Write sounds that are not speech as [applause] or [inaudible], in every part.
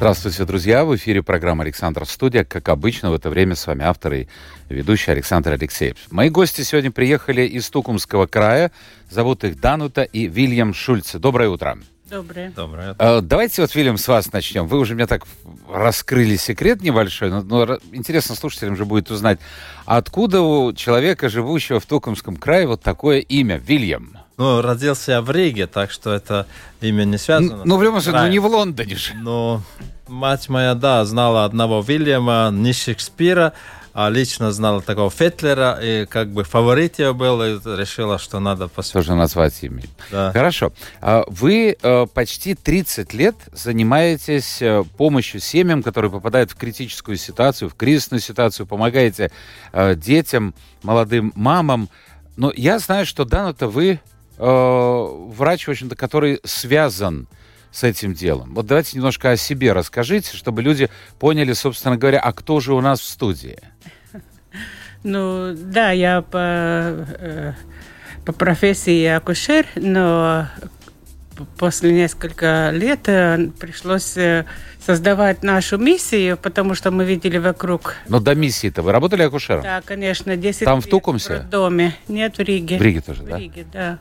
Здравствуйте, друзья! В эфире программа «Александр Студия». Как обычно, в это время с вами автор и ведущий Александр Алексеев. Мои гости сегодня приехали из Тукумского края. Зовут их Данута и Вильям Шульце. Доброе утро. Доброе. Доброе. Э, Давайте вот, Вильям, с вас начнем. Вы уже мне так раскрыли секрет небольшой, но, но интересно слушателям же будет узнать, откуда у человека, живущего в Тукумском крае, вот такое имя Вильям? Ну, родился я в Риге, так что это имя не связано. Ну, в любом случае, ну не в Лондоне же. Но мать моя, да, знала одного Вильяма, не Шекспира, а лично знала такого Фетлера, и как бы фаворит ее был, и решила, что надо посмотреть. Тоже назвать имя. Да. Хорошо. А Вы э, почти 30 лет занимаетесь э, помощью семьям, которые попадают в критическую ситуацию, в кризисную ситуацию, помогаете э, детям, молодым мамам. Но я знаю, что Данута, вы врач, в общем-то, который связан с этим делом. Вот давайте немножко о себе расскажите, чтобы люди поняли, собственно говоря, а кто же у нас в студии. Ну, да, я по, э, по профессии акушер, но после нескольких лет э, пришлось э, создавать нашу миссию, потому что мы видели вокруг, Но до миссии-то вы работали акушером? да, конечно, 10 Там в Тукумсе? В доме, нет, в Риге. В Риге тоже, В да? Риге, да.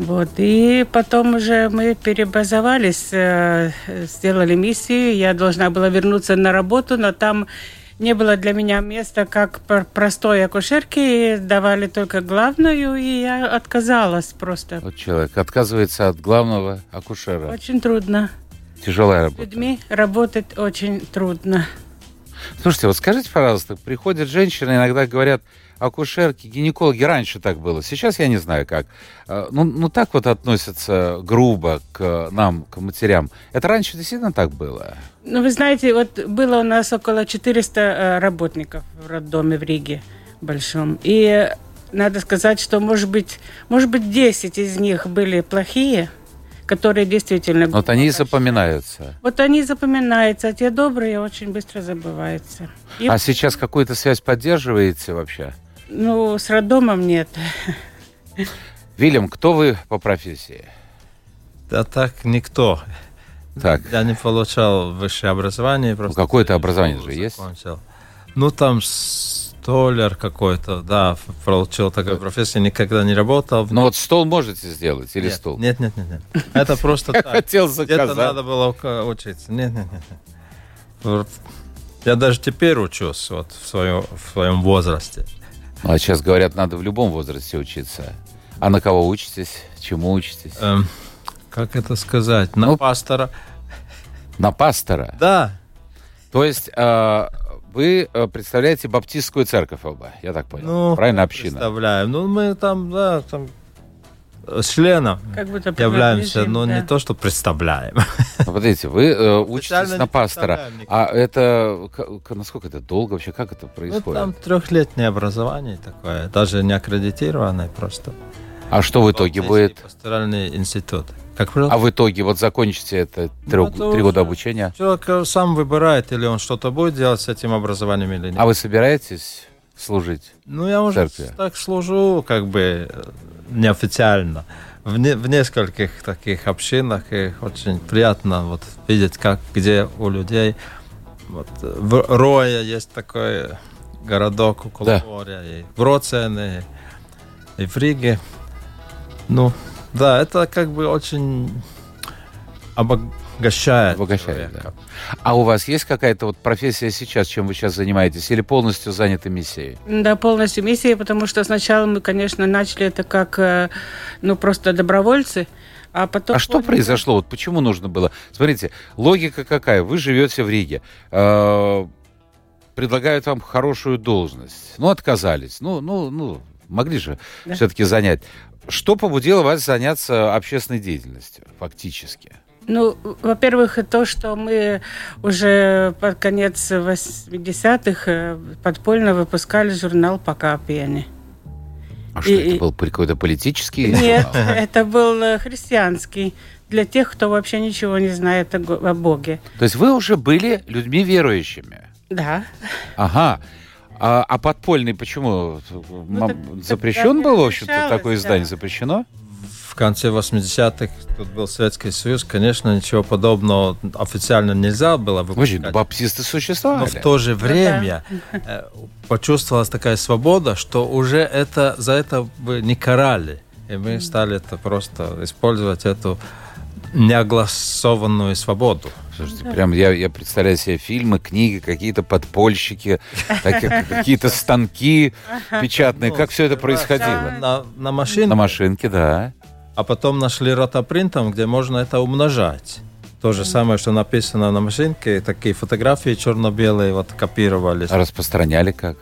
Вот, и потом уже мы перебазовались, э, сделали миссию. Я должна была вернуться на работу, но там не было для меня места как пр- простой акушерки, давали только главную, и я отказалась просто. Вот человек отказывается от главного акушера. Очень трудно. Тяжелая С работа. людьми работать очень трудно. Слушайте, вот скажите, пожалуйста, приходят женщины, иногда говорят, акушерки, гинекологи, раньше так было, сейчас я не знаю как. Э, Ну, ну так вот относятся грубо к нам, к матерям. Это раньше действительно так было? Ну, вы знаете, вот было у нас около 400 э, работников в роддоме в Риге большом. И надо сказать, что, может быть, может быть, 10 из них были плохие, которые действительно... Вот они и запоминаются. Вот они запоминаются, а те добрые очень быстро забываются. И, А сейчас какую-то связь поддерживаете вообще? Ну, с роддомом нет. Вильям, кто вы по профессии? Да так никто. Так, Я не получал высшее образование. Просто какое-то образование же есть? закончил. Ну, там столяр какой-то, да, получил такую профессию, никогда не работал. ну вот стол можете сделать или нет, стул? Нет, нет, нет, нет. Это просто [laughs] так. хотел Где-то заказать. надо было учиться. Нет, нет, нет. Я даже теперь учусь вот, в, своем, в своем возрасте. А сейчас говорят, надо в любом возрасте учиться. А на кого учитесь? Чему учитесь? Эм, как это сказать? На Ну, пастора. На пастора. Да. То есть э, вы представляете баптистскую церковь оба, я так понял. Ну, Правильно, община. Представляем. Ну, мы там, да, там членом Как будто являемся, но да. не то, что представляем. [laughs] Ну, Подождите, вы э, учитесь на пастора. А это к- насколько это долго вообще? Как это Ну, происходит? там трехлетнее образование такое, даже не аккредитированное просто. А что в итоге будет? Пасторальный институт. Как правило, А в итоге вот закончите это Ну, три года уже обучения. Человек сам выбирает, или он что-то будет делать с этим образованием или нет. А вы собираетесь служить? Ну, я уже церкви? так служу, как бы неофициально. В, не- в нескольких таких общинах, и очень приятно вот видеть, как где у людей. Вот, в Рое есть такой городок около Да. моря, и в Роцене, и в Риге. Ну, да, это как бы очень обогащает, Обогащает, человека. А у вас есть какая-то вот профессия сейчас, чем вы сейчас занимаетесь, или полностью заняты миссией? Да, полностью миссия, потому что сначала мы, конечно, начали это как, э, ну, просто добровольцы, а потом... А что произошло? Вот почему нужно было? Смотрите, логика какая? Вы живете в Риге. э, предлагают вам хорошую должность. Ну, отказались. Ну, ну, ну, могли же Да. все-таки занять. Что побудило вас заняться общественной деятельностью, фактически? Ну, во-первых, то, что мы уже под конец 80-х э, подпольно выпускали журнал «Пока пени». А что, И- это был какой-то политический? Нет, [laughs] это был э, христианский для тех, кто вообще ничего не знает о Боге. То есть вы уже были людьми верующими? Да. Ага. А, а подпольный почему? Так Запрещен был, в общем-то, такое издание? да. Запрещено? В конце 80-х тут был Советский Союз, конечно, ничего подобного официально нельзя было выпускать. баптисты Но существовали. в то же время э, почувствовалась такая свобода, что уже это за это бы не карали. И мы стали это просто использовать эту неогласованную свободу. Слушайте, прям я, я представляю себе фильмы, книги, какие-то подпольщики, [laughs] какие-то станки печатные. Как все это происходило? На, на машинке. На машинке, да. А потом нашли ротопринтом, где можно это умножать. То же самое, что написано на машинке, такие фотографии черно-белые вот копировались А распространяли как?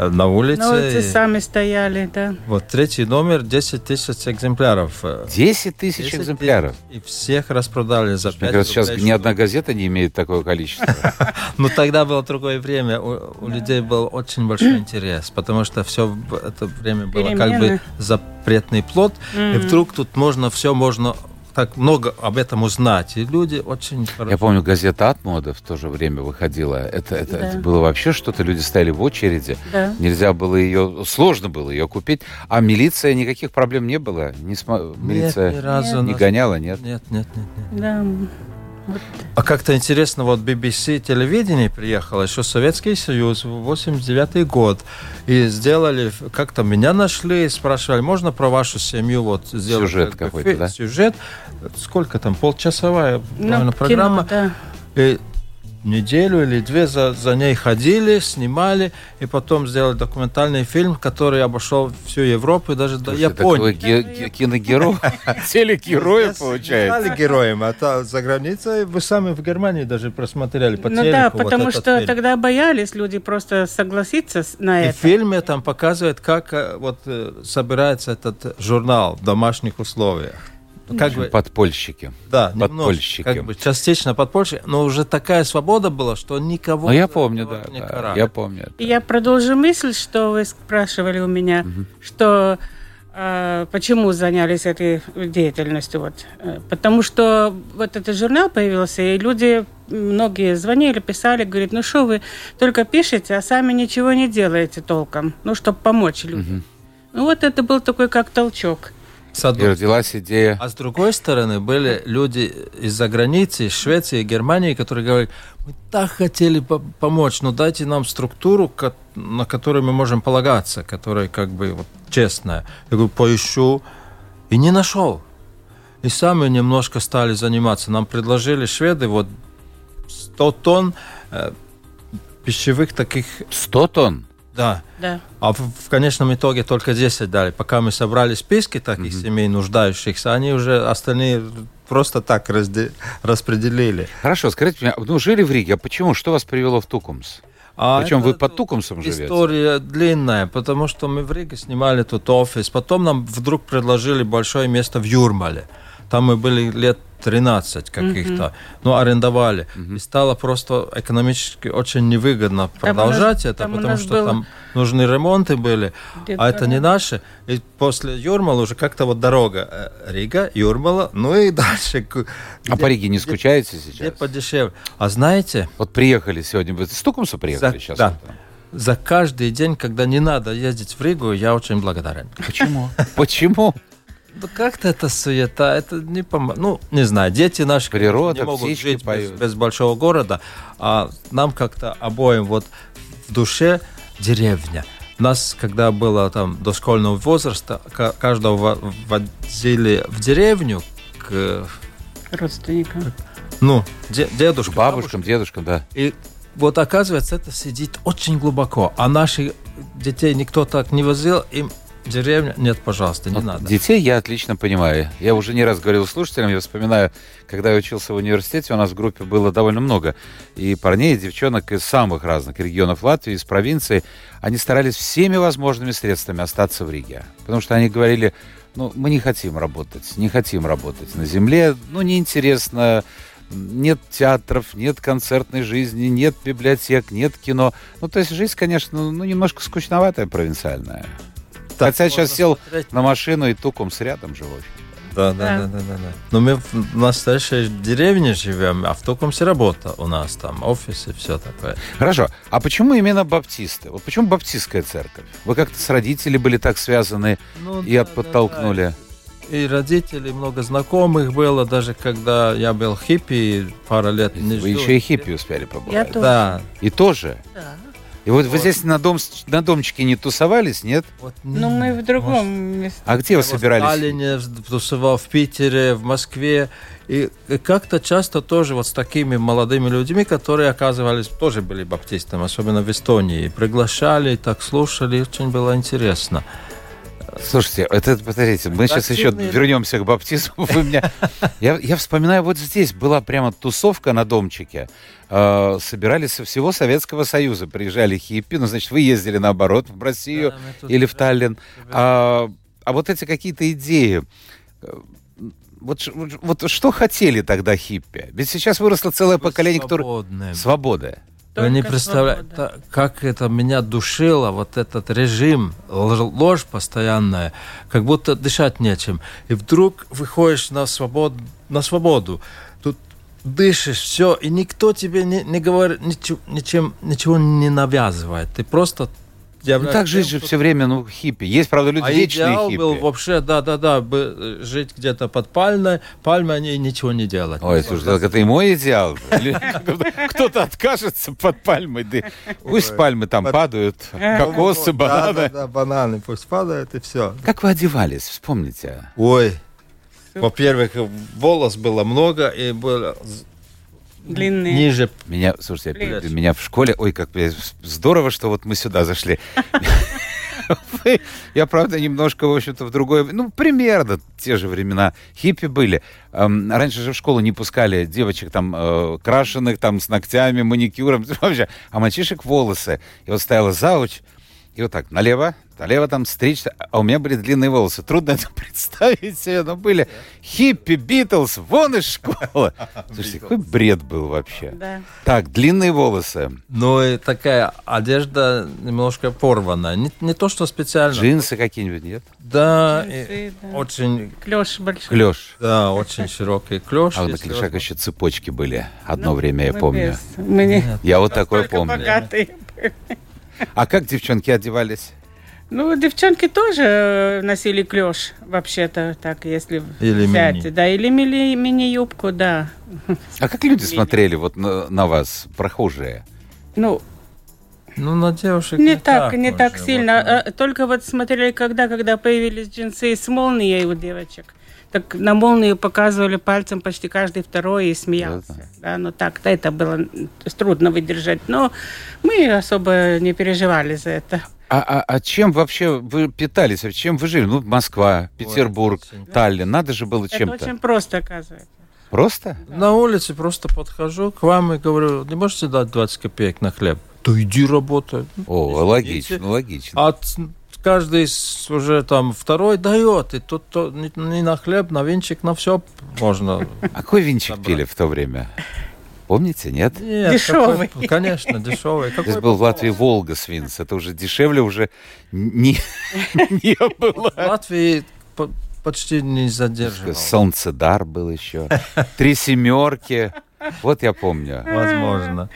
Э, на улице. На улице И сами стояли, да. Вот третий номер 10 тысяч экземпляров. Э, 10 тысяч 10 экземпляров. И всех распродали за 5 Мне кажется, сейчас рублей ни одна газета не имеет такое количество. [laughs] Но тогда было другое время. У, людей был очень большой интерес, потому что все это время было как бы запретный плод. И вдруг тут можно все, можно так много об этом узнать. И люди очень Я хорошо. помню, газета «От мода» в то же время выходила. Это, это, Да. это было вообще что-то. Люди стояли в очереди. Да. Нельзя было ее... Сложно было ее купить. А милиция, никаких проблем не было? Не смо- Милиция Нет, ни разу не нас- гоняла, нет? Нет, нет, нет, нет. Да. А как-то интересно, вот BBC телевидение приехало, еще Советский Союз, 89 год, и сделали, как-то меня нашли, спрашивали, можно про вашу семью вот сделать Сюжет какой-то, да? Сюжет, сколько там, полчасовая Ну, наверное, кино, программа. да. И неделю или две за, за ней ходили, снимали, и потом сделали документальный фильм, который обошел всю Европу и даже до Слушай, такой Японии. ге- ге- киногерой, [laughs] телегерой получается. Стали героем, а та- за границей вы сами в Германии даже просмотрели по Ну да, потому что тогда боялись люди просто согласиться на И в это. фильме там показывает, как э, вот э, собирается этот журнал в домашних условиях. Ну, Как бы, Подпольщики. да, подпольщики. немножко, как бы частично подпольщик, но уже такая свобода была, что никого Ну, я помню, да, не да, карали. я помню. это. Я продолжу мысль, что вы спрашивали у меня, что э, почему занялись этой деятельностью. Вот. Э, Потому что вот этот журнал появился, и люди, многие звонили, писали, говорят, ну что вы только пишете, а сами ничего не делаете толком, ну, чтобы помочь людям. Ну, вот это был такой как толчок. С И одной родилась идея. А с другой стороны, были люди из-за границы, из Швеции, Германии, которые говорили, мы так хотели по- помочь, но дайте нам структуру, на которую мы можем полагаться, которая как бы вот, честная. Я говорю, поищу. И не нашел. И сами немножко стали заниматься. Нам предложили шведы вот 100 тонн э, пищевых таких, 100 тонн? Да, Да. а в, в конечном итоге только 10 дали. Пока мы собрали списки таких семей нуждающихся, они уже остальные просто так разде- распределили. Хорошо, скажите мне, ну жили в Риге, а почему? Что вас привело в Тукумс? А Причем вы под Тукумсом живете? История длинная, потому что мы в Риге снимали тут офис. Потом нам вдруг предложили большое место в Юрмале. Там мы были лет 13 каких-то, ну, арендовали. И стало просто экономически очень невыгодно Там продолжать нас- это, там потому что был- там нужны ремонты были, а это не наши. И после Юрмала уже как-то вот дорога э, Рига, Юрмала, ну и [laughs] дальше. к- А где- по Риге не где- скучаете Где сейчас? подешевле. А знаете, Вот приехали сегодня, вы с Тукумса приехали За- сейчас? да. за каждый день, когда не надо ездить в Ригу, я очень благодарен. Почему? Почему? Да как-то это суета, это не помогает. Ну, не знаю, дети наши Природа, не могут жить без, поют. без большого города, а нам как-то обоим вот в душе деревня. Нас, когда было там дошкольного возраста, ка- каждого во- водили в деревню к, Родственникам. ну, де- К дедушке, бабушкам, дедушкам, да. И вот оказывается, это сидит очень глубоко. А наших детей никто так не возил, им деревня, нет, пожалуйста, не Вот надо. Детей я отлично понимаю. Я уже не раз говорил слушателям, я вспоминаю, когда я учился в университете, у нас в группе было довольно много и парней, и девчонок из самых разных регионов Латвии, из провинции. Они старались всеми возможными средствами остаться в Риге. Потому что они говорили, ну, мы не хотим работать, не хотим работать на земле, ну, неинтересно, нет театров, нет концертной жизни, нет библиотек, нет кино. Ну, то есть жизнь, конечно, ну, немножко скучноватая, провинциальная. Хотя сейчас сел смотреть. на машину и тукумс рядом живой. Да, да, да, да, да, да. Но мы в настоящей деревне живем, а в Токумсе работа у нас там, офис и все такое. Хорошо. А почему именно баптисты? Вот почему баптистская церковь? Вы как-то с родителями были так связаны Ну, и да, от- да, подтолкнули? да. И родителей, много знакомых было, даже когда я был хиппи, пару лет не Вы жил. еще и хиппи успели Я побывать. тоже. Да. И тоже? Да. И вот вы Вот. здесь на, дом, на домчике не тусовались, нет? Вот, Ну, мы в другом месте. А где вы Я в собирались? Сталине тусовал, в Питере, в Москве. И и как-то часто тоже вот с такими молодыми людьми, которые оказывались, тоже были баптистами, особенно в Эстонии. Приглашали, так слушали, очень было интересно. Слушайте, это, подождите, мы сейчас еще вернемся к баптизму. Вы меня... [laughs] я, я вспоминаю, вот здесь была прямо тусовка на домчике. Э, собирались со всего Советского Союза. Приезжали хиппи, ну, значит, вы ездили наоборот в Россию Да, или в Таллин. А, а вот эти какие-то идеи, э, вот, вот, вот что хотели тогда хиппи? Ведь сейчас выросло целое Быть поколение, которое... свободным. Вы не представляете, свобода. как это меня душило, вот этот режим, ложь постоянная, как будто дышать нечем. И вдруг выходишь на свободу, на свободу. тут дышишь, все, и никто тебе не, не говорит, ничего, ничем, ничего не навязывает. Ты просто... Ну, так жить же все время, ну, хиппи. Есть, правда, люди А вечные идеал хиппи. был вообще, да-да-да, бы- э, жить где-то под пальмой, пальмой и ничего не делать. Ой, слушай, так это и мой идеал. Кто-то откажется под пальмой, да пусть пальмы там падают, кокосы, бананы. Да-да-да, бананы пусть падают и все. Как вы одевались, вспомните. Ой, во-первых, волос было много и было Длинные. ниже. Меня, слушайте, Плечи. меня в школе, ой, как здорово, что вот мы сюда зашли. [laughs] Я, правда, немножко, в общем-то, в другое... Ну, примерно те же времена. Хиппи были. Раньше же в школу не пускали девочек там э, крашеных, там, с ногтями, маникюром. [laughs] Вообще. А мальчишек волосы. И вот стояла зауч, и вот так, налево, налево там стричь. А у меня были длинные волосы. Трудно это [laughs] представить себе, но были хиппи, Битлз, вон из школы. [laughs] Слушайте, какой бред был вообще. Да. Так, длинные волосы, Ну и такая одежда немножко порванная. Не, не то, что специально. джинсы какие-нибудь, нет? Да, Джинсы, да. очень, Клеш большой. Клеш. да, очень широкий клеш. А вот на клешах еще цепочки были. Одно Ну, время, я помню. без. Мы не Я вот такое помню. богатые. А как девчонки одевались? Ну, девчонки тоже э, носили клеш, вообще-то, так, если Или взять. мини. Да, или мини- мини-юбку, да. А как люди смотрели вот на, на вас, прохожие? Ну, Ну, на девушек не так, не уже, так вот, сильно. ну. А, Только вот смотрели, когда, когда появились джинсы с молнией у девочек. Так на молнию показывали пальцем почти каждый второй и смеялся. Да, ну так-то это было трудно выдержать. Но мы особо не переживали за это. А, а, а чем вообще вы питались? А Чем вы жили? Ну, Москва, Петербург, очень. Таллин. Надо же было Это чем-то. очень просто, оказывается. Просто? На улице просто подхожу к вам и говорю, не можете дать 20 копеек на хлеб? Да иди работай. О, Извините. логично, логично. А ц- каждый уже там второй дает, и тут то, не, не на хлеб, на венчик, на все можно. [laughs] А какой винчик Собрать. пили в то время? Помните, нет? Нет, Дешевый. [laughs] какой- конечно, дешевый. Здесь Какой был в Латвии Волга Свинс. Это уже дешевле уже не, [laughs] не было. В Латвии по- почти не задерживал. Солнцедар был еще. Три семерки. Вот я помню. Возможно.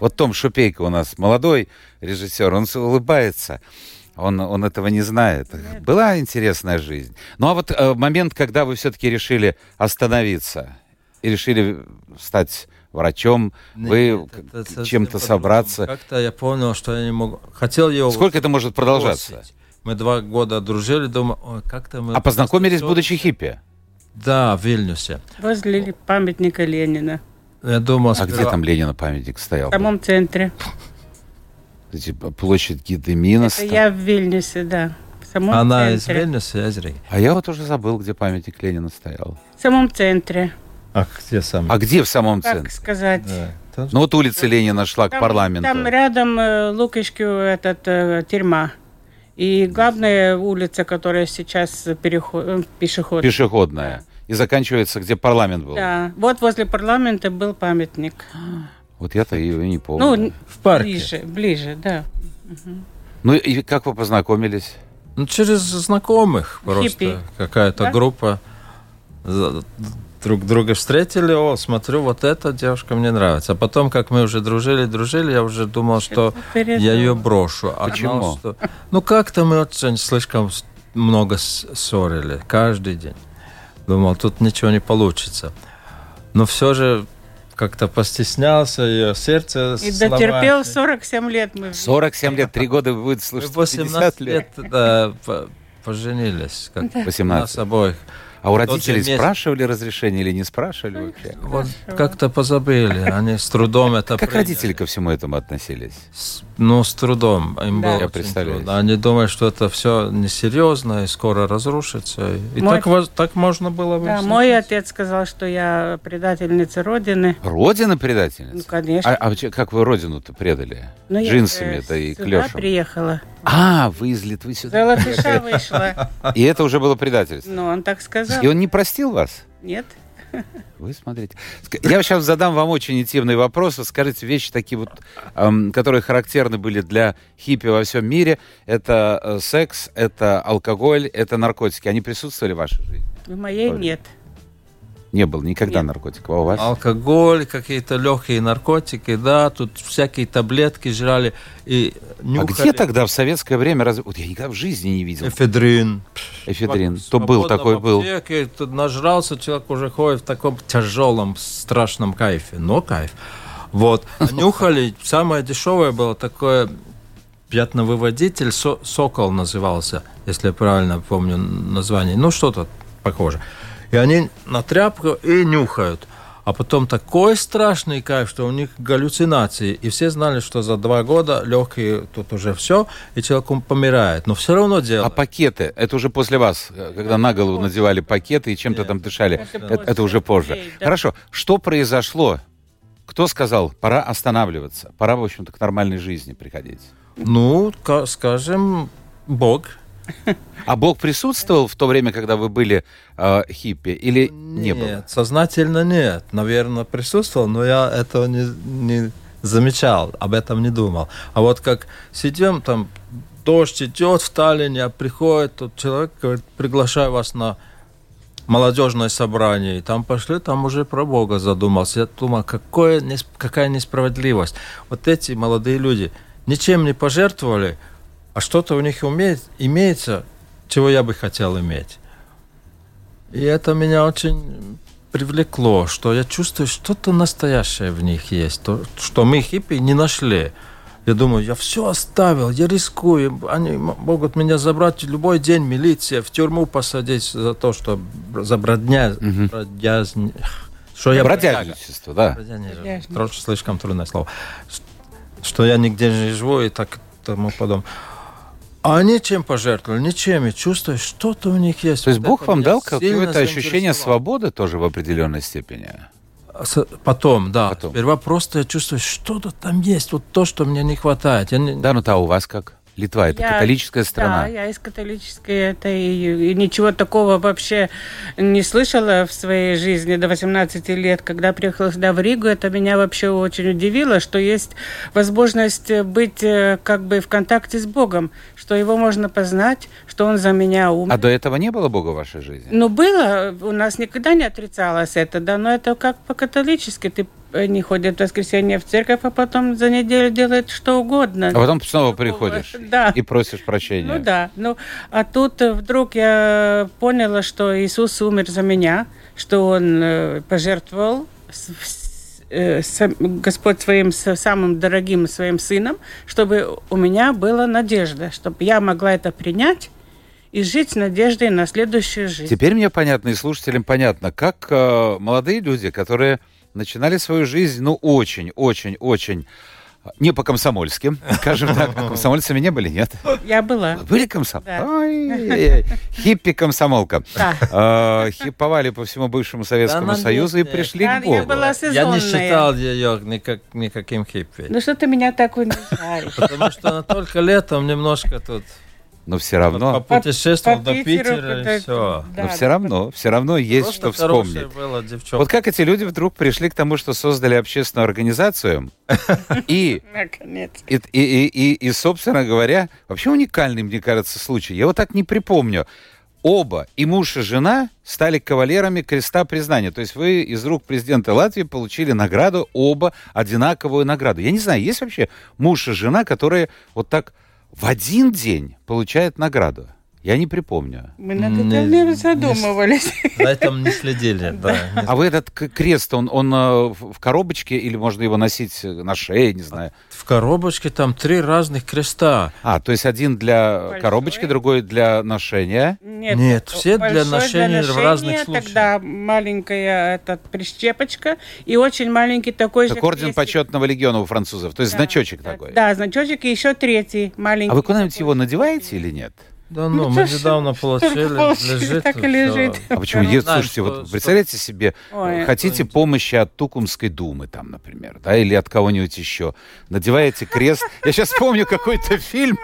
Вот Том Шупейко у нас молодой режиссер, он с- улыбается. Он, он этого не знает. Была интересная жизнь. Ну а вот э, момент, когда вы все-таки решили остановиться и решили стать врачом, вы Нет, это совсем чем-то собраться. Как-то я понял, что я не могу. Хотел его Сколько это может продолжаться? бросить. Мы два года дружили, думаю, ой, как-то мы... А познакомились, всё- будучи хиппи? Да, в Вильнюсе. Возле памятника Ленина. Я думал, А где сперва- там Ленина памятник стоял? В самом центре. Эти площадь Гидемина. Это я в Вильнюсе, да. В самом Она из центре. Вильнюса, я из Риги. А я вот уже забыл, где памятник Ленина стоял. В самом центре. А где сам? А где в самом Как центре? сказать? Да. Там- Ну вот улица Ленина шла к Там- парламенту. Там рядом э, Лукишки этот э, тюрьма. И главная улица, которая сейчас переход, э, пешеход. Пешеходная. И заканчивается, где парламент был. Да, вот возле парламента был памятник. Вот я-то ее не Ну, помню. н- В парке. ближе, ближе, да. Ну, и как вы познакомились? Ну, через знакомых просто. Какая-то Да? группа друг друга встретили, о, смотрю, вот эта девушка мне нравится. А потом, как мы уже дружили, дружили, я уже думал, что я ее брошу. А Почему? знал, что- Ну, как-то мы очень слишком много ссорили, каждый день. Думал, тут ничего не получится. Но все же как-то постеснялся, ее сердце И сломать. дотерпел 47 лет мы. 47 лет, 3 года будет слушать 18 50 лет. лет да, по- поженились. Как 18. нас обоих. А у родителей месяц. спрашивали разрешение или не спрашивали вообще? Вот как-то позабыли, они с трудом это Как приняли. родители ко всему этому относились? С- Ну, с трудом. Им Да. было Я представляю трудно. Они думают, что это все несерьезно и скоро разрушится. И Мой- так, так можно было бы. Да, мой отец сказал, что я предательница Родины. Родина Ну, предательница? конечно. А, а как вы родину-то предали? Ну, я Джинсами-то же и клешем. приехала. А, вы из Литвы сюда. За латыша вышла. И это уже было предательство. Ну, он так сказал. И он не простил вас? Нет. Вы смотрите. Я сейчас задам вам очень интимный вопрос. Вот Скажите вещи такие вот, эм, которые характерны были для хиппи во всем мире. Это э, секс, это алкоголь, это наркотики. Они присутствовали в вашей жизни? В моей Ой. нет. Не было никогда Нет. наркотиков. А у вас? Алкоголь, какие-то легкие наркотики, да, тут всякие таблетки жрали и А нюхали. где тогда в советское время? Раз... Вот я никогда в жизни не видел Эфедрин. эфедрин. То был такой был. аптеке, тут нажрался, человек уже ходит в таком тяжелом, страшном кайфе. Но кайф. Вот. А [laughs] Нюхали. Самое дешевое было такое пятновыводитель, со- сокол назывался, если я правильно помню название. Ну, что-то похоже. И они на тряпку и нюхают. А потом такой страшный кайф, что у них галлюцинации. И все знали, что за два года легкие тут уже все, и человек помирает. Но все равно А делают. пакеты, это уже после вас, э, когда на голову надевали пакеты и чем-то там дышали. Это Это, уже позже. Эй, да. Хорошо, что произошло? Кто сказал, пора останавливаться, пора, в общем-то, к нормальной жизни приходить? Ну, ка- скажем, Бог. А Бог присутствовал в то время, когда вы были э, хиппи, или не нет, было? сознательно нет. Наверное, присутствовал, но я этого не, не замечал, об этом не думал. А вот как сидим там, дождь идет в Таллине, а приходит тот человек, говорит, приглашаю вас на молодежное собрание. И там пошли, там уже про Бога задумался. Я думал, какое, какая несправедливость. Вот эти молодые люди ничем не пожертвовали, а что-то у них умеет, имеется, чего я бы хотел иметь. И это меня очень привлекло, что я чувствую, что-то настоящее в них есть, то, что мы хиппи не нашли. Я думаю, я все оставил, я рискую, они могут меня забрать в любой день, милиция, в тюрьму посадить за то, что за бродня, Мгм. бродязн- что я. Бродяжничество, да. Бродяжничество. Слишком трудное слово. Что я нигде не живу и так тому подобное. А они чем пожертвовали? Ничем. И чувствую, что-то у них есть. То есть Вот Бог вам дал какое-то ощущение свободы тоже в определенной степени? С- Потом, да. Потом. Сперва просто я чувствую, что-то там есть, вот то, что мне не хватает. Я не- Да, ну-то а у вас как? Литва, это Я- католическая Да, страна. я из католической, это и, и ничего такого вообще не слышала в своей жизни до 18 лет. Когда приехала сюда в Ригу, это меня вообще очень удивило, что есть возможность быть э, как бы в контакте с Богом, что его можно познать, что он за меня умер. А до этого не было Бога в вашей жизни? Ну, было, у нас никогда не отрицалось это, да, но это как по-католически. Ты не ходит в воскресенье в церковь, а потом за неделю делает что угодно. А потом снова Такого, приходишь Да. и просишь прощения. Ну да, ну а тут вдруг я поняла, что Иисус умер за меня, что Он э, пожертвовал э, Господь своим самым дорогим своим сыном, чтобы у меня была надежда, чтобы я могла это принять и жить с надеждой на следующую жизнь. Теперь мне понятно, и слушателям понятно, как э, молодые люди, которые начинали свою жизнь, ну, очень, очень, очень не по-комсомольски, [laughs] скажем так. Комсомольцами не были, нет? Я была. Были комсом? Да. Хиппи-комсомолка. [laughs] Да. Э, Хипповали по всему бывшему Советскому Да, Союзу и пришли Да, к я Богу. Я не считал ее никак, никаким хиппи. Ну что ты меня так унижаешь? Потому что она только летом немножко тут Но все равно, Попутешествовал По до Питеру, Питера, это- и все. да, но все равно, все равно есть что вспомнить. Была девчонка. Вот как эти люди вдруг пришли к тому, что создали общественную организацию, [laughs] и, и, и, и, и, собственно говоря, вообще уникальный, мне кажется, случай. Я вот так не припомню. Оба, и муж, и жена, стали кавалерами креста признания. То есть вы из рук президента Латвии получили награду, оба одинаковую награду. Я не знаю, есть вообще муж и жена, которые вот так в один день получают награду? Я не припомню. Мы над этим не задумывались. За этим не следили, да. [laughs] А вы этот крест, он, он э, в коробочке или можно его носить на шее, не знаю? В коробочке там три разных креста. А, то есть один для Большой. коробочки, другой для ношения. Нет, Нет, все для большой ношения в разных случаях. Тогда маленькая этот, прищепочка и очень маленький такой Так же орден крестик. почетного легиона у французов, то есть Да, значочек да, такой. Да, значочек и еще третий маленький. А вы куда-нибудь его надеваете или нет? Да ну, Ну, мы недавно получили, лежит. так и лежит. А почему? Ну, Нет, слушайте, что- вот что- представляете себе, Ой, хотите что-нибудь. помощи от Тукумской думы, там, например, да, или от кого-нибудь еще, надеваете крест. Я сейчас помню какой-то фильм,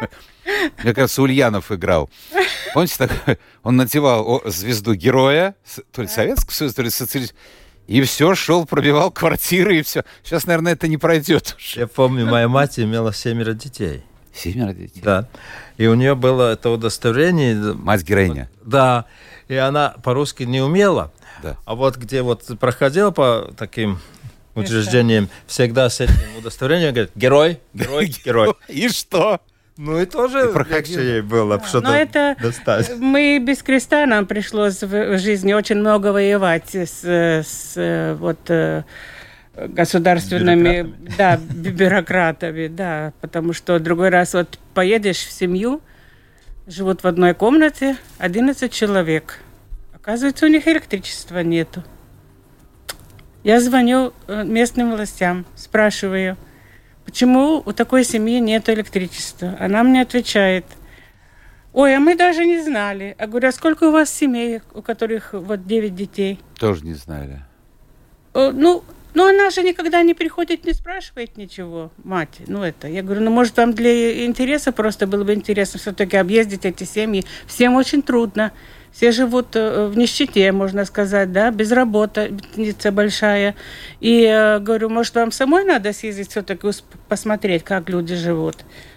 мне кажется, Ульянов играл. Помните, такой, он надевал о, звезду героя, то ли Советского Союза, то ли социалистического, и все, шел, пробивал квартиры, и все. Сейчас, наверное, это не пройдет уже. Я помню, моя мать имела семеро детей. Семеро детей. Да. И у нее было это удостоверение. Мать героиня. Да. И она по-русски не умела. Да. А вот где вот проходила по таким учреждениям, всегда с этим удостоверением говорит, герой, герой, [laughs] герой. И что? Ну и тоже И легче ей было Но что-то это достать. мы без креста нам пришлось в жизни очень много воевать с, с вот э, государственными, да, бю- бюрократами, да, потому что другой раз вот поедешь в семью, живут в одной комнате 11 человек, оказывается у них электричества нету. Я звоню э, местным властям, спрашиваю, почему у такой семьи нет электричества. Она мне отвечает, ой, а мы даже не знали. Я говорю, а сколько у вас семей, у которых вот 9 детей? Тоже не знали. «О, Ну, ну, она же никогда не приходит, не спрашивает ничего, мать. Ну, это. Я говорю, ну, может, вам для интереса просто было бы интересно все-таки объездить эти семьи. Всем очень трудно. Все живут э, в нищете, можно сказать, да, безработица большая. И э, говорю, может, вам самой надо съездить все-таки посмотреть, как люди живут.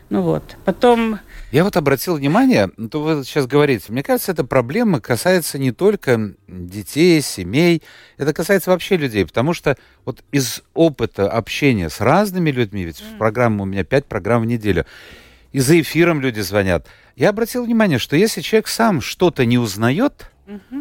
Ну вот. Потом Я вот обратил внимание, то вы сейчас говорите, мне кажется, эта проблема касается не только детей, семей, это касается вообще людей, потому что вот из опыта общения с разными людьми, ведь в программе у меня пять программ в неделю, и за эфиром люди звонят, я обратил внимание, что если человек сам что-то не узнает,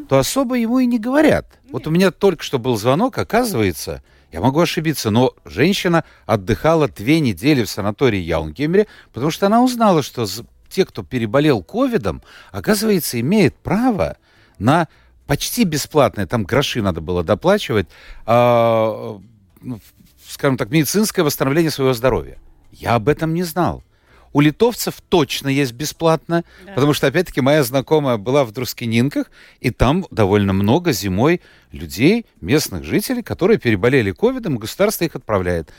то особо ему и не говорят. Вот у меня только что был звонок, оказывается, я могу ошибиться, но женщина отдыхала две недели в санатории Яунгемере, потому что она узнала, что те, кто переболел ковидом, оказывается, имеет право на почти бесплатное, там гроши надо было доплачивать, ну, скажем так, медицинское восстановление своего здоровья. Я об этом не знал. У литовцев точно есть бесплатно, потому что, опять-таки, моя знакомая была в Друскининках, и там довольно много зимой людей, местных жителей, которые переболели ковидом, государство их отправляет.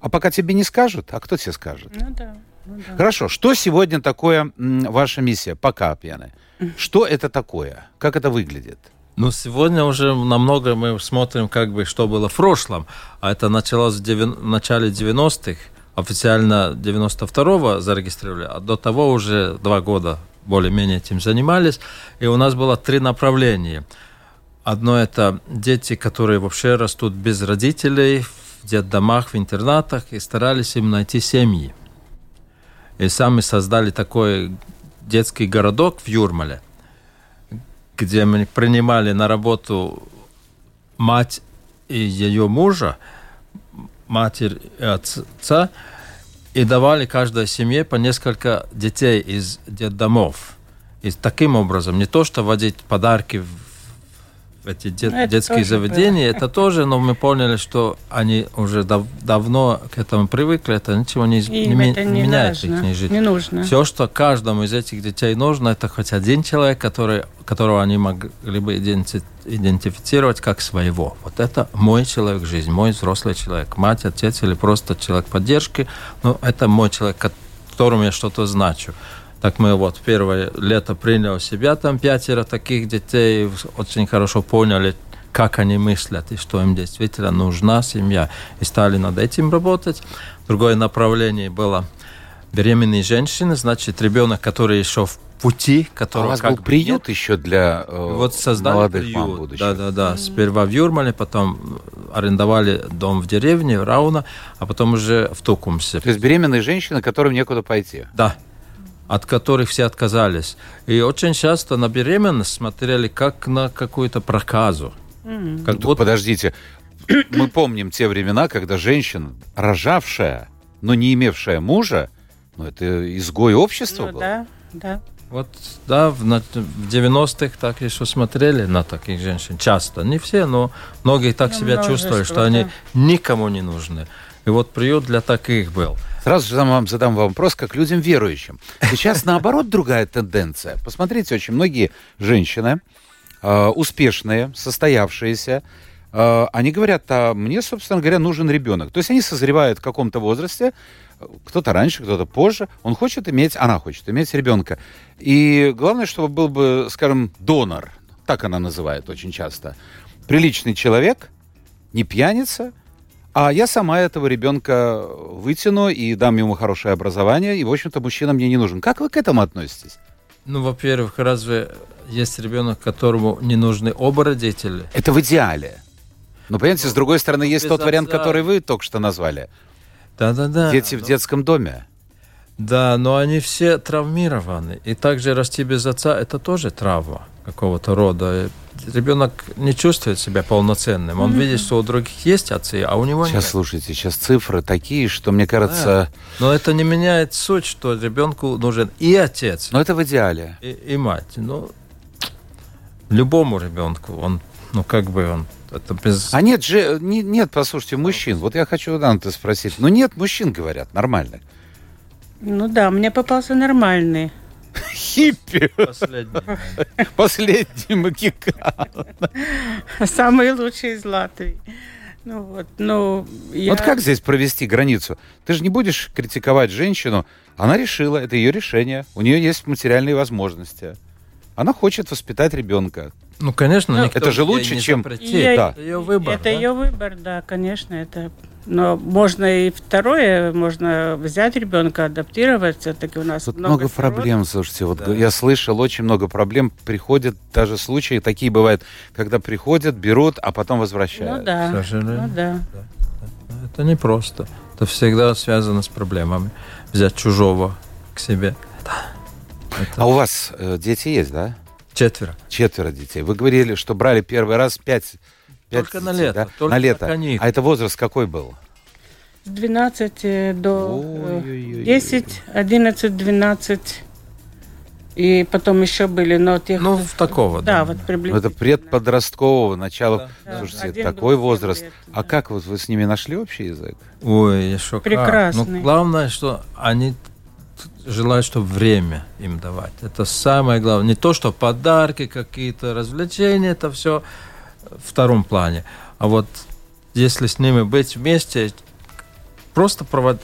А пока тебе не скажут, а кто тебе скажет? ну да. Ну да. Хорошо, что сегодня такое ваша миссия, пока пьяны? Что это такое? Как это выглядит? Ну, сегодня уже намного мы смотрим, как бы, что было в прошлом. А это началось в, девян- в начале 90-х. Официально 92-го зарегистрировали, а до того уже два года более-менее этим занимались. И у нас было три направления. Одно это дети, которые вообще растут без родителей, в детдомах, в интернатах, и старались им найти семьи. И сами создали такой детский городок в Юрмале, где мы принимали на работу мать и ее мужа, матерь и отца, и давали каждой семье по несколько детей из детдомов. И таким образом, не то, что водить подарки в эти дет- Ну, это детские заведения, это тоже, но мы поняли, что они уже дав- давно к этому привыкли, это ничего не, не, это не не меняет важно, их жизнь. не нужно. Все, что каждому из этих детей нужно, это хоть один человек, который, которого они могли бы иденти- идентифицировать как своего. Вот это мой человек в жизни, мой взрослый человек. Мать, отец или просто человек поддержки, но это мой человек, которому я что-то значу. Так мы вот первое лето приняли себя там пятеро таких детей, очень хорошо поняли, как они мыслят и что им действительно нужна семья. И стали над этим работать. Другое направление было беременные женщины, значит, ребенок, который еще в пути, который А у вас как был бы приют нет. еще для э, Вот создали молодых приют. мам будущих? Да, да, да. Сперва в Юрмале, потом арендовали дом в деревне, в Рауна, а потом уже в Токумсе. То есть беременные женщины, которым некуда пойти. Да. От которых все отказались. И очень часто на беременность смотрели как на какую-то проказу. Как Тут будто подождите. [clears throat] Мы помним те времена, когда женщина, рожавшая, но не имевшая мужа, ну, это изгой общества Ну, был. да, да. Вот, да, в, на- в 90-х так еще смотрели на таких женщин. Часто. Не все, но многие так Ну, себя чувствовали, что они да. никому не нужны. И вот приют для таких был. Сразу же вам, задам вопрос, как людям верующим. Сейчас, наоборот, другая тенденция. Посмотрите, очень многие женщины, э, успешные, состоявшиеся, э, они говорят, а мне, собственно говоря, нужен ребенок. То есть они созревают в каком-то возрасте, кто-то раньше, кто-то позже. Он хочет иметь, она хочет иметь ребенка. И главное, чтобы был бы, скажем, донор. Так она называет очень часто. Приличный человек, не пьяница, а я сама этого ребенка вытяну и дам ему хорошее образование, и, в общем-то, мужчина мне не нужен. Как вы к этому относитесь? Ну, во-первых, разве есть ребенок, которому не нужны оба родителя? Это в идеале. Но, понимаете, с другой стороны, есть тот вариант, отца. который вы только что назвали. Да-да-да. Дети в Но- детском доме. Да, но они все травмированы. И также расти без отца – это тоже травма какого-то рода. Ребенок не чувствует себя полноценным. Он видит, что у других есть отцы, а у него Сейчас, нет. слушайте, сейчас цифры такие, что, мне кажется, Но это не меняет суть, что ребенку нужен и отец, ну, это в идеале. и, и мать. Ну, любому ребенку он, ну, как бы он, это без... А нет же, не- нет, послушайте, мужчин. Вот я хочу Данте спросить. Ну, нет мужчин, говорят, нормальных. Ну да, мне попался нормальный. Хиппи, Последний. последний магикан. Самый лучший из Латвии. Ну вот, ну... Я... Вот как здесь провести границу? Ты же не будешь критиковать женщину. Она решила, это ее решение. У нее есть материальные возможности. Она хочет воспитать ребенка. Ну, конечно, Ну, никто это же лучше, чем- запретит. Я- да. Это ее выбор. Это да? ее выбор, да, конечно, это... Но можно и второе, можно взять ребенка, адаптировать. Все-таки у нас Тут много, сирот. проблем, слушайте. Вот Да. я слышал очень много проблем. Приходят даже случаи, такие бывают, когда приходят, берут, а потом возвращают. Ну да, ну да. Это непросто. Это всегда связано с проблемами. Взять чужого к себе. Это А у вас э, дети есть, да? четверо. Четверо детей. Вы говорили, что брали первый раз пять. Только на детей, лето, да? только на на лето. каникулы. а это возраст какой был? С 12 до Ой-ой-ой. 10, 11, 12. И потом еще были, но тех... Ну, в такого. да, вот Ну, приблизительно. это предподросткового начала. Да, Слушайте, один такой возраст. лет, А да. как вот вы с ними нашли общий язык? Ой, еще как. Прекрасный. Но главное, что они желают, чтобы время им давать. Это самое главное. Не то, что подарки какие-то, развлечения, это все втором плане. А вот если с ними быть вместе, просто провод-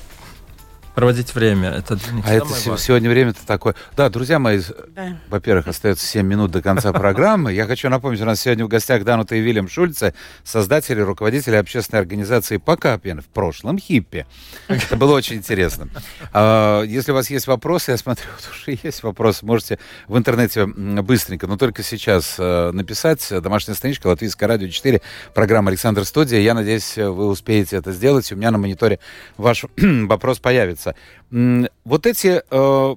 проводить время, это А это важное. сегодня время-то такое. Да, друзья мои, Да. Во-первых, остается 7 минут до конца программы. Я хочу напомнить, у нас сегодня в гостях Данута и Вильям Шульце, создатели, руководители общественной организации «Покапин», в прошлом «Хиппи». Это было очень интересно. А, Если у вас есть вопросы, я смотрю, вот уже есть вопросы, можете в интернете быстренько, но только сейчас э, написать. Домашняя страничка Латвийское радио 4, программа «Александр Студия». Я надеюсь, вы успеете это сделать. У меня на мониторе ваш [clears throat] вопрос появится. М, Вот эти э,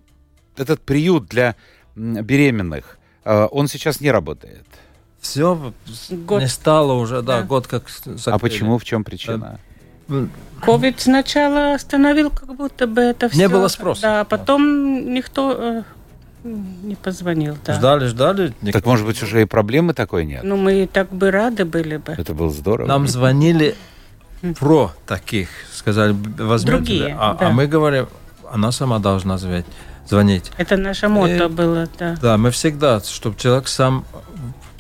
этот приют для беременных, э, он сейчас не работает. Все Год. не стало уже, да, Да. год как А закрыли. почему? В чем причина? Ковид сначала остановил как будто бы это все. Не было спроса. Да, а потом никто э, не позвонил. Да. Ждали, ждали. никто Так, может быть, уже и проблемы такой нет? Ну, мы и так бы рады были бы. Это было здорово. Нам звонили про таких, сказали, возьмете. Другие, ли? а, да. а мы говорим, она сама должна звонить. звонить. Это наше мото Э, было, да. Да, мы всегда, чтобы человек сам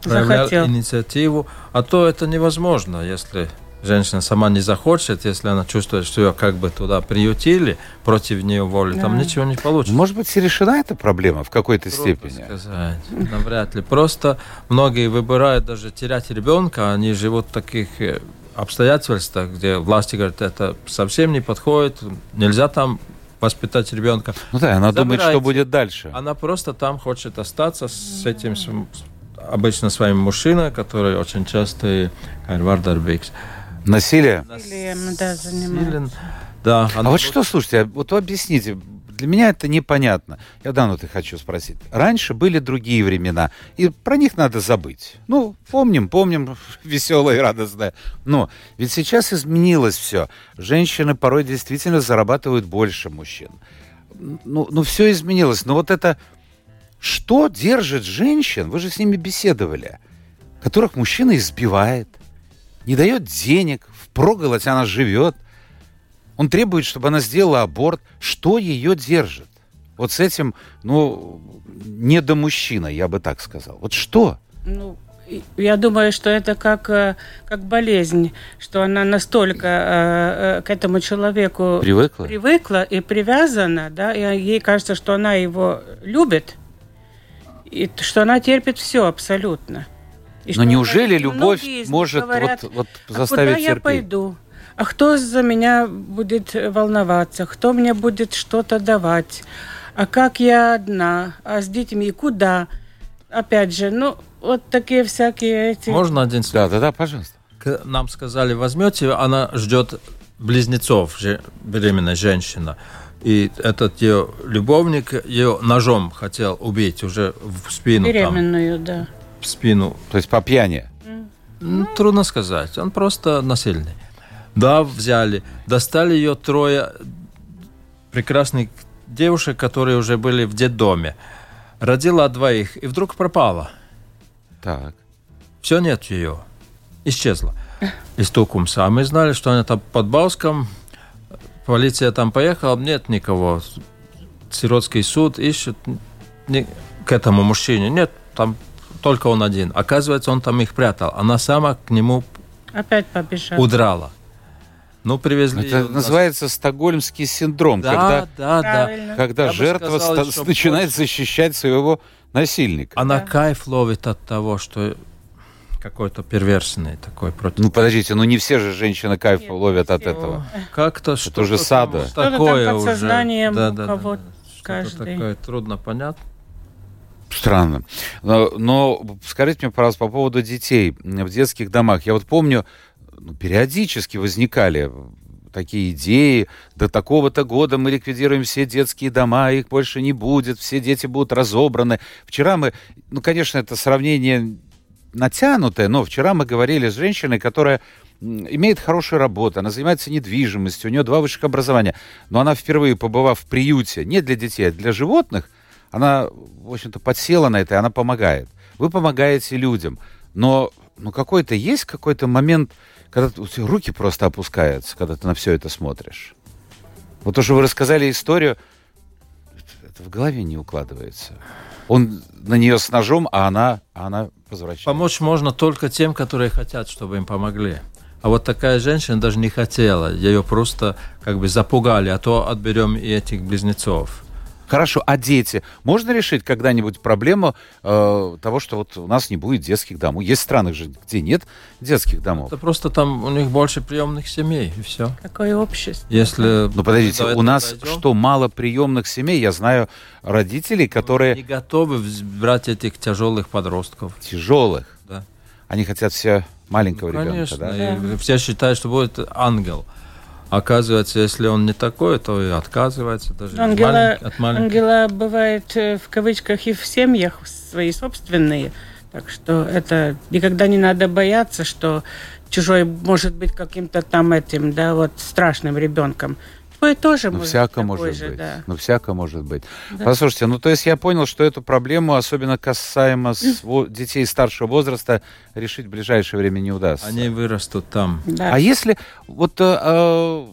проявлял Захотел. инициативу, а то это невозможно, если женщина сама не захочет, если она чувствует, что ее как бы туда приютили против нее воли, там Да. ничего не получится. Может быть, и решена эта проблема в какой-то Трудно степени? сказать. Навряд ли. Просто многие выбирают даже терять ребенка, они живут в таких обстоятельствах, где власти говорят, это совсем не подходит, нельзя там воспитать ребенка. Ну да, она думает, что Забирайте. будет дальше. Она просто там хочет остаться с этим обычно своим мужчиной, который очень часто и Вардарбикс. Насилие? Насилием, да, занимается. Да, А вот что, слушайте, а вот вы объясните, для меня это непонятно. Я давно ты хочу спросить. Раньше были другие времена, и про них надо забыть. Ну, помним, помним, [laughs] веселое и радостное. Но ведь сейчас изменилось все. Женщины порой действительно зарабатывают больше мужчин. Ну, ну все изменилось. Но вот это... Что держит женщин, вы же с ними беседовали, которых мужчина избивает, не дает денег, впроголодь она живет, он требует, чтобы она сделала аборт. Что ее держит? Вот с этим, ну, не до мужчина, я бы так сказал. Вот что? Ну, я думаю, что это как, э, как болезнь, что она настолько э, э, к этому человеку Привыкла? привыкла и привязана, да, и ей кажется, что она его любит, и что она терпит все абсолютно. И Но неужели любовь может говорят, вот, вот а заставить куда я терпеть? пойду? А кто за меня будет волноваться? Кто мне будет что-то давать? А как я одна? А с детьми куда? Опять же, ну, вот такие всякие эти... Можно один Да, слово? да, да, пожалуйста. К- Нам сказали, возьмете, она ждет близнецов, беременная женщина. И этот ее любовник ее ножом хотел убить уже в спину. Там, Беременную, да. в спину. То есть по пьяни. Ну, трудно сказать. Он просто насильный. Да, взяли. Достали ее трое прекрасных девушек, которые уже были в детдоме. Родила двоих и вдруг пропала. Так. Все нет ее. Исчезла. [laughs] Из Тукумса. А мы знали, что она там под Бауском. Полиция там поехала. Нет никого. Сиротский суд ищет к этому мужчине. Нет, там только он один. Оказывается, он там их прятал. Она сама к нему Опять побежала. удрала. Ну, привезли... Это называется стокгольмский синдром, Да, когда, да, да. Когда Я жертва сказал, ста- начинает больше- защищать своего насильника. Она Да. кайф ловит от того, что какой-то перверсный такой против. Ну, подождите, ну не все же женщины кайф Нет, ловят от этого. Как-то что-то уже там сада. Что-то там такое под уже. сознанием Да, да, да, каждый. такое трудно понять. Странно. Но, но скажите мне, пожалуйста, по поводу детей в детских домах. Я вот помню, ну, периодически возникали такие идеи, до такого-то года мы ликвидируем все детские дома, их больше не будет, все дети будут разобраны. Вчера мы, ну, конечно, это сравнение натянутое, но вчера мы говорили с женщиной, которая имеет хорошую работу, она занимается недвижимостью, у нее два высших образования, но она впервые, побывав в приюте, не для детей, а для животных, она, в общем-то, подсела на это, и она помогает. Вы помогаете людям, но ну, какой-то есть какой-то момент, когда у тебя руки просто опускаются, когда ты на все это смотришь. Вот то, что вы рассказали историю, это- в голове не укладывается. Он на нее с ножом, а она, а она возвращается. Помочь можно только тем, которые хотят, чтобы им помогли. А вот такая женщина даже не хотела. Ее просто как бы запугали, а то отберем и этих близнецов. Хорошо, а дети? Можно решить когда-нибудь проблему э, того, что вот у нас не будет детских домов? Есть страны же, где нет детских домов. Это просто там у них больше приемных семей, и все. Какое общество. Если Ну, подождите, до у нас дойдем, что, мало приемных семей? Я знаю родителей, не которые готовы вз- брать этих тяжелых подростков. тяжелых. Да. Они хотят все маленького Ну, ребенка, Конечно, да? и все считают, что будет ангел. Оказывается, если он не такой, то и отказывается даже Ангела, малень- от маленьких. ангела бывает э, в кавычках и в семьях свои собственные. Так что это никогда не надо бояться, что чужой может быть каким-то там этим, да, вот страшным ребенком. Твой тоже Ну, может всяко может же, быть. да. Ну, всяко может быть. Да. Послушайте, ну, то есть я понял, что эту проблему, особенно касаемо детей старшего возраста, решить в ближайшее время не удастся. Они вырастут там. Да. А если вот э, э,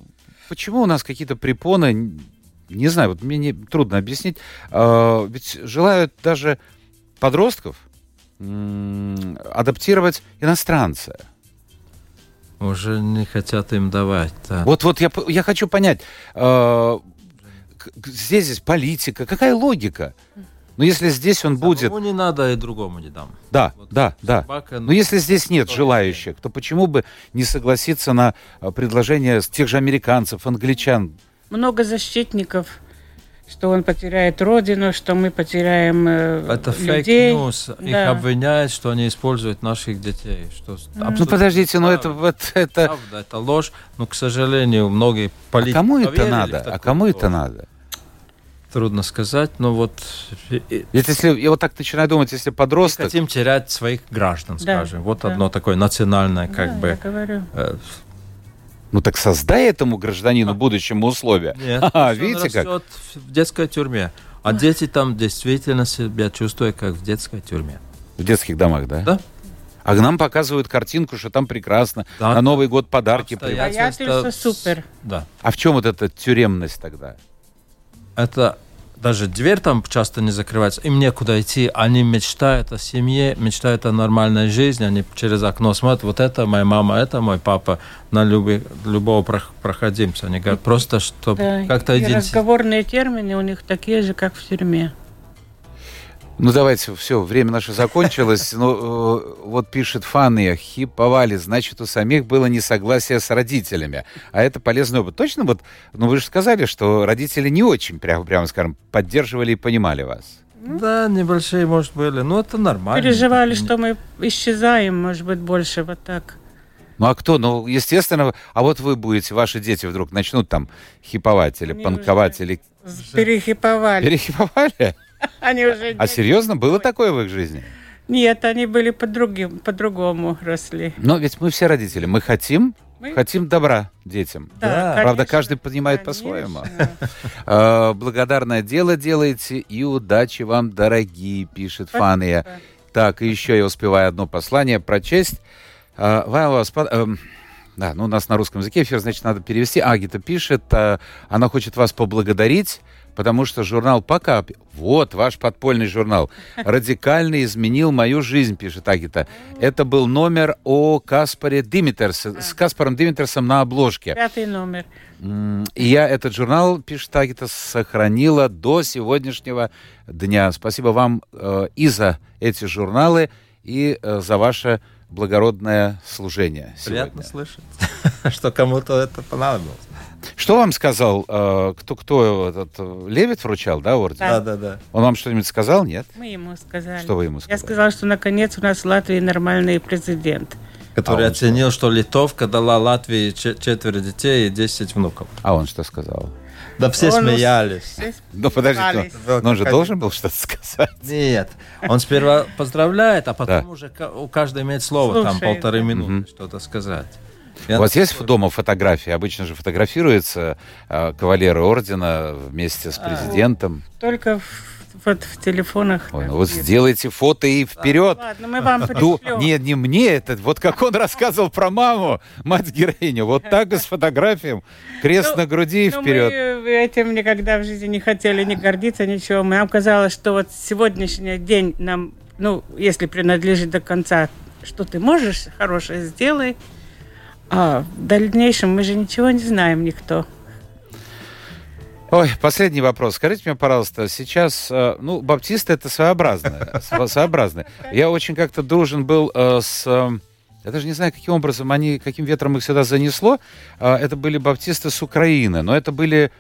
почему у нас какие-то препоны, не знаю, вот мне не- трудно объяснить, э, ведь желают даже подростков адаптировать иностранца. Уже не хотят им давать. Да. Вот, вот я, п- я хочу понять, э, здесь, здесь политика, какая логика? Ну, если здесь он будет... Самому не надо, и другому не дам. Да, Вот да, да. собака, Но если здесь нет желающих, то почему бы не согласиться на э, предложение тех же американцев, англичан? Много защитников, что он потеряет родину, что мы потеряем э, Это людей. fake news. Их Да. обвиняют, что они используют наших детей. Что Ну, абсолютно подождите, но это, правда. вот, это... Правда, это ложь. Но, к сожалению, многие А политики кому это надо? А кому это надо? Трудно сказать, но вот Ведь если я вот так начинаю думать, если подросток, хотим терять своих граждан, Да, скажем. Вот да. одно такое национальное, как Да, бы. я говорю. э, ну так создай этому гражданину будущему условия. Нет, [laughs] А, видите как? в детской тюрьме. А дети там действительно себя чувствуют, как в детской тюрьме. В детских домах, да? Да. А нам показывают картинку, что там прекрасно. Да. На Новый год подарки. Обстоятельства. Обстоятельства супер. Да. А в чем вот эта тюремность тогда? Это даже дверь там часто не закрывается, им некуда идти, они мечтают о семье, мечтают о нормальной жизни, они через окно смотрят, вот это моя мама, это мой папа, на люби- любого прох- проходимца. Они говорят, просто чтобы Да, как-то и идентифицировать. разговорные термины у них такие же, как в тюрьме. Ну давайте, все, время наше закончилось. Ну, вот пишет Фанни, хиповали, значит, у самих было несогласие с родителями. А это полезный опыт. Точно вот, ну вы же сказали, что родители не очень, прямо, прямо скажем, поддерживали и понимали вас. Да, небольшие, может, были, но это нормально. Переживали, Не- что мы исчезаем, может быть, больше вот так. Ну а кто? Ну, естественно, а вот вы будете, ваши дети вдруг начнут там хиповать или Они панковать, уже- или... Перехиповали. Перехиповали? [laughs] Они уже... А серьезно, было такое в их жизни? Нет, они были по другим, по-другому росли. Но ведь мы все родители, мы хотим, Мы- хотим добра детям. Да. конечно, Правда, каждый понимает конечно. по-своему. [laughs] Э, Благодарное дело делаете и удачи вам, дорогие, пишет Фания. Спасибо. Так, и еще я успеваю одно послание прочесть. Э, вам эм, Да, ну у нас на русском языке эфир, значит, надо перевести. Агита пишет, э, она хочет вас поблагодарить, потому что журнал «Пока», вот ваш подпольный журнал, радикально изменил мою жизнь, пишет Агита. Это был номер о Каспаре Димитерсе, с Каспаром Димитерсом на обложке. Пятый номер. И я этот журнал, пишет Агита, сохранила до сегодняшнего дня. Спасибо вам э, и за эти журналы, и э, за ваше благородное служение Приятно сегодня. слышать, [laughs] что кому-то это понадобилось. Что вам сказал, э, кто, кто этот, э, Левит вручал, да, орден? Да. Да, да. Он вам что-нибудь сказал, нет? Мы ему сказали. Что вы ему Я сказали? сказала, что наконец у нас в Латвии нормальный президент. Который А он оценил, что Литовка дала Латвии че- четверо детей и 10 внуков. А он что сказал? Да все Он смеялись. Все [laughs] Ну, подождите, смеялись. но, но он же должен был что-то сказать. Нет, он сперва [laughs] поздравляет, а потом Да. уже у каждого имеет слово, там Слушай, полторы да. минуты Мгм. что-то сказать. У вас есть дома фотографии? Обычно же фотографируются э, кавалеры ордена вместе с А, президентом. Только в, вот в телефонах. Ой, ну вот сделайте фото и вперед. Ладно, мы вам [laughs] пришлем. Нет, не мне это. Вот как он рассказывал про маму, мать героиню. Вот так и с фотографией. Крест Ну, на груди и Но вперед. мы этим никогда в жизни не хотели не гордиться, ничего. Нам казалось, что вот сегодняшний день нам, ну, если принадлежит до конца, что ты можешь, хорошее сделай. А в дальнейшем мы же ничего не знаем никто. Ой, последний вопрос. Скажите мне, пожалуйста, сейчас, э, ну, баптисты это своеобразное, [laughs] сво- своеобразное. Я очень как-то дружен был э, с... э, Я даже не знаю, каким образом они, каким ветром их сюда занесло. Это были баптисты с Украины, но это были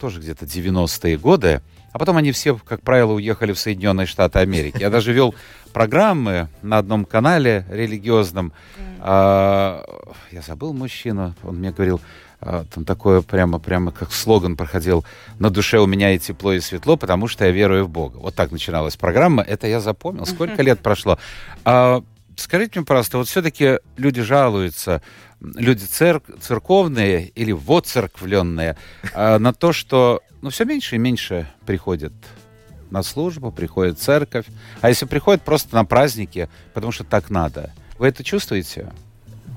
тоже где-то 90-е годы. А потом они все, как правило, уехали в Соединенные Штаты Америки. Я даже вел программы на одном канале религиозном. А, Я забыл мужчину, он мне говорил, а, там такое прямо, прямо как слоган проходил, на душе у меня и тепло, и светло, потому что я верую в Бога. Вот так начиналась программа, это я запомнил. Сколько [laughs] лет прошло? А, Скажите мне, пожалуйста, вот все-таки люди жалуются, люди церк- церковные или воцерквленные, а, на то, что ну, все меньше и меньше приходят на службу, приходит в церковь. А если приходят просто на праздники, потому что так надо. Вы это чувствуете?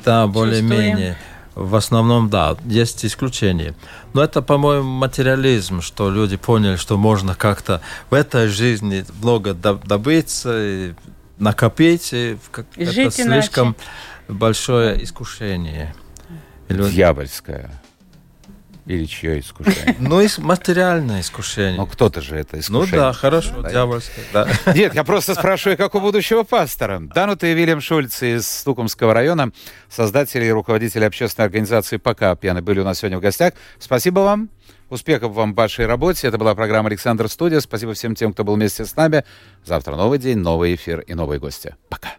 Да, более-менее. В основном, да, есть исключения. Но это, по-моему, материализм, что люди поняли, что можно как-то в этой жизни много доб- добиться, и накопить, и И это жить слишком большое искушение. Или- Дьявольское. Или чье искушение? Ну, и материальное искушение. Ну, кто-то же это Ну искушение. да, хорошо, дьявольское, да. [laughs] Нет, я просто спрашиваю, как у будущего пастора. Данута и Вильям Шульц из Стукумского района, создатели и руководители общественной организации «Пока пьяны» были у нас сегодня в гостях. Спасибо вам. Успехов вам в вашей работе. Это была программа «Александр Студия». Спасибо всем тем, кто был вместе с нами. Завтра новый день, новый эфир и новые гости. Пока.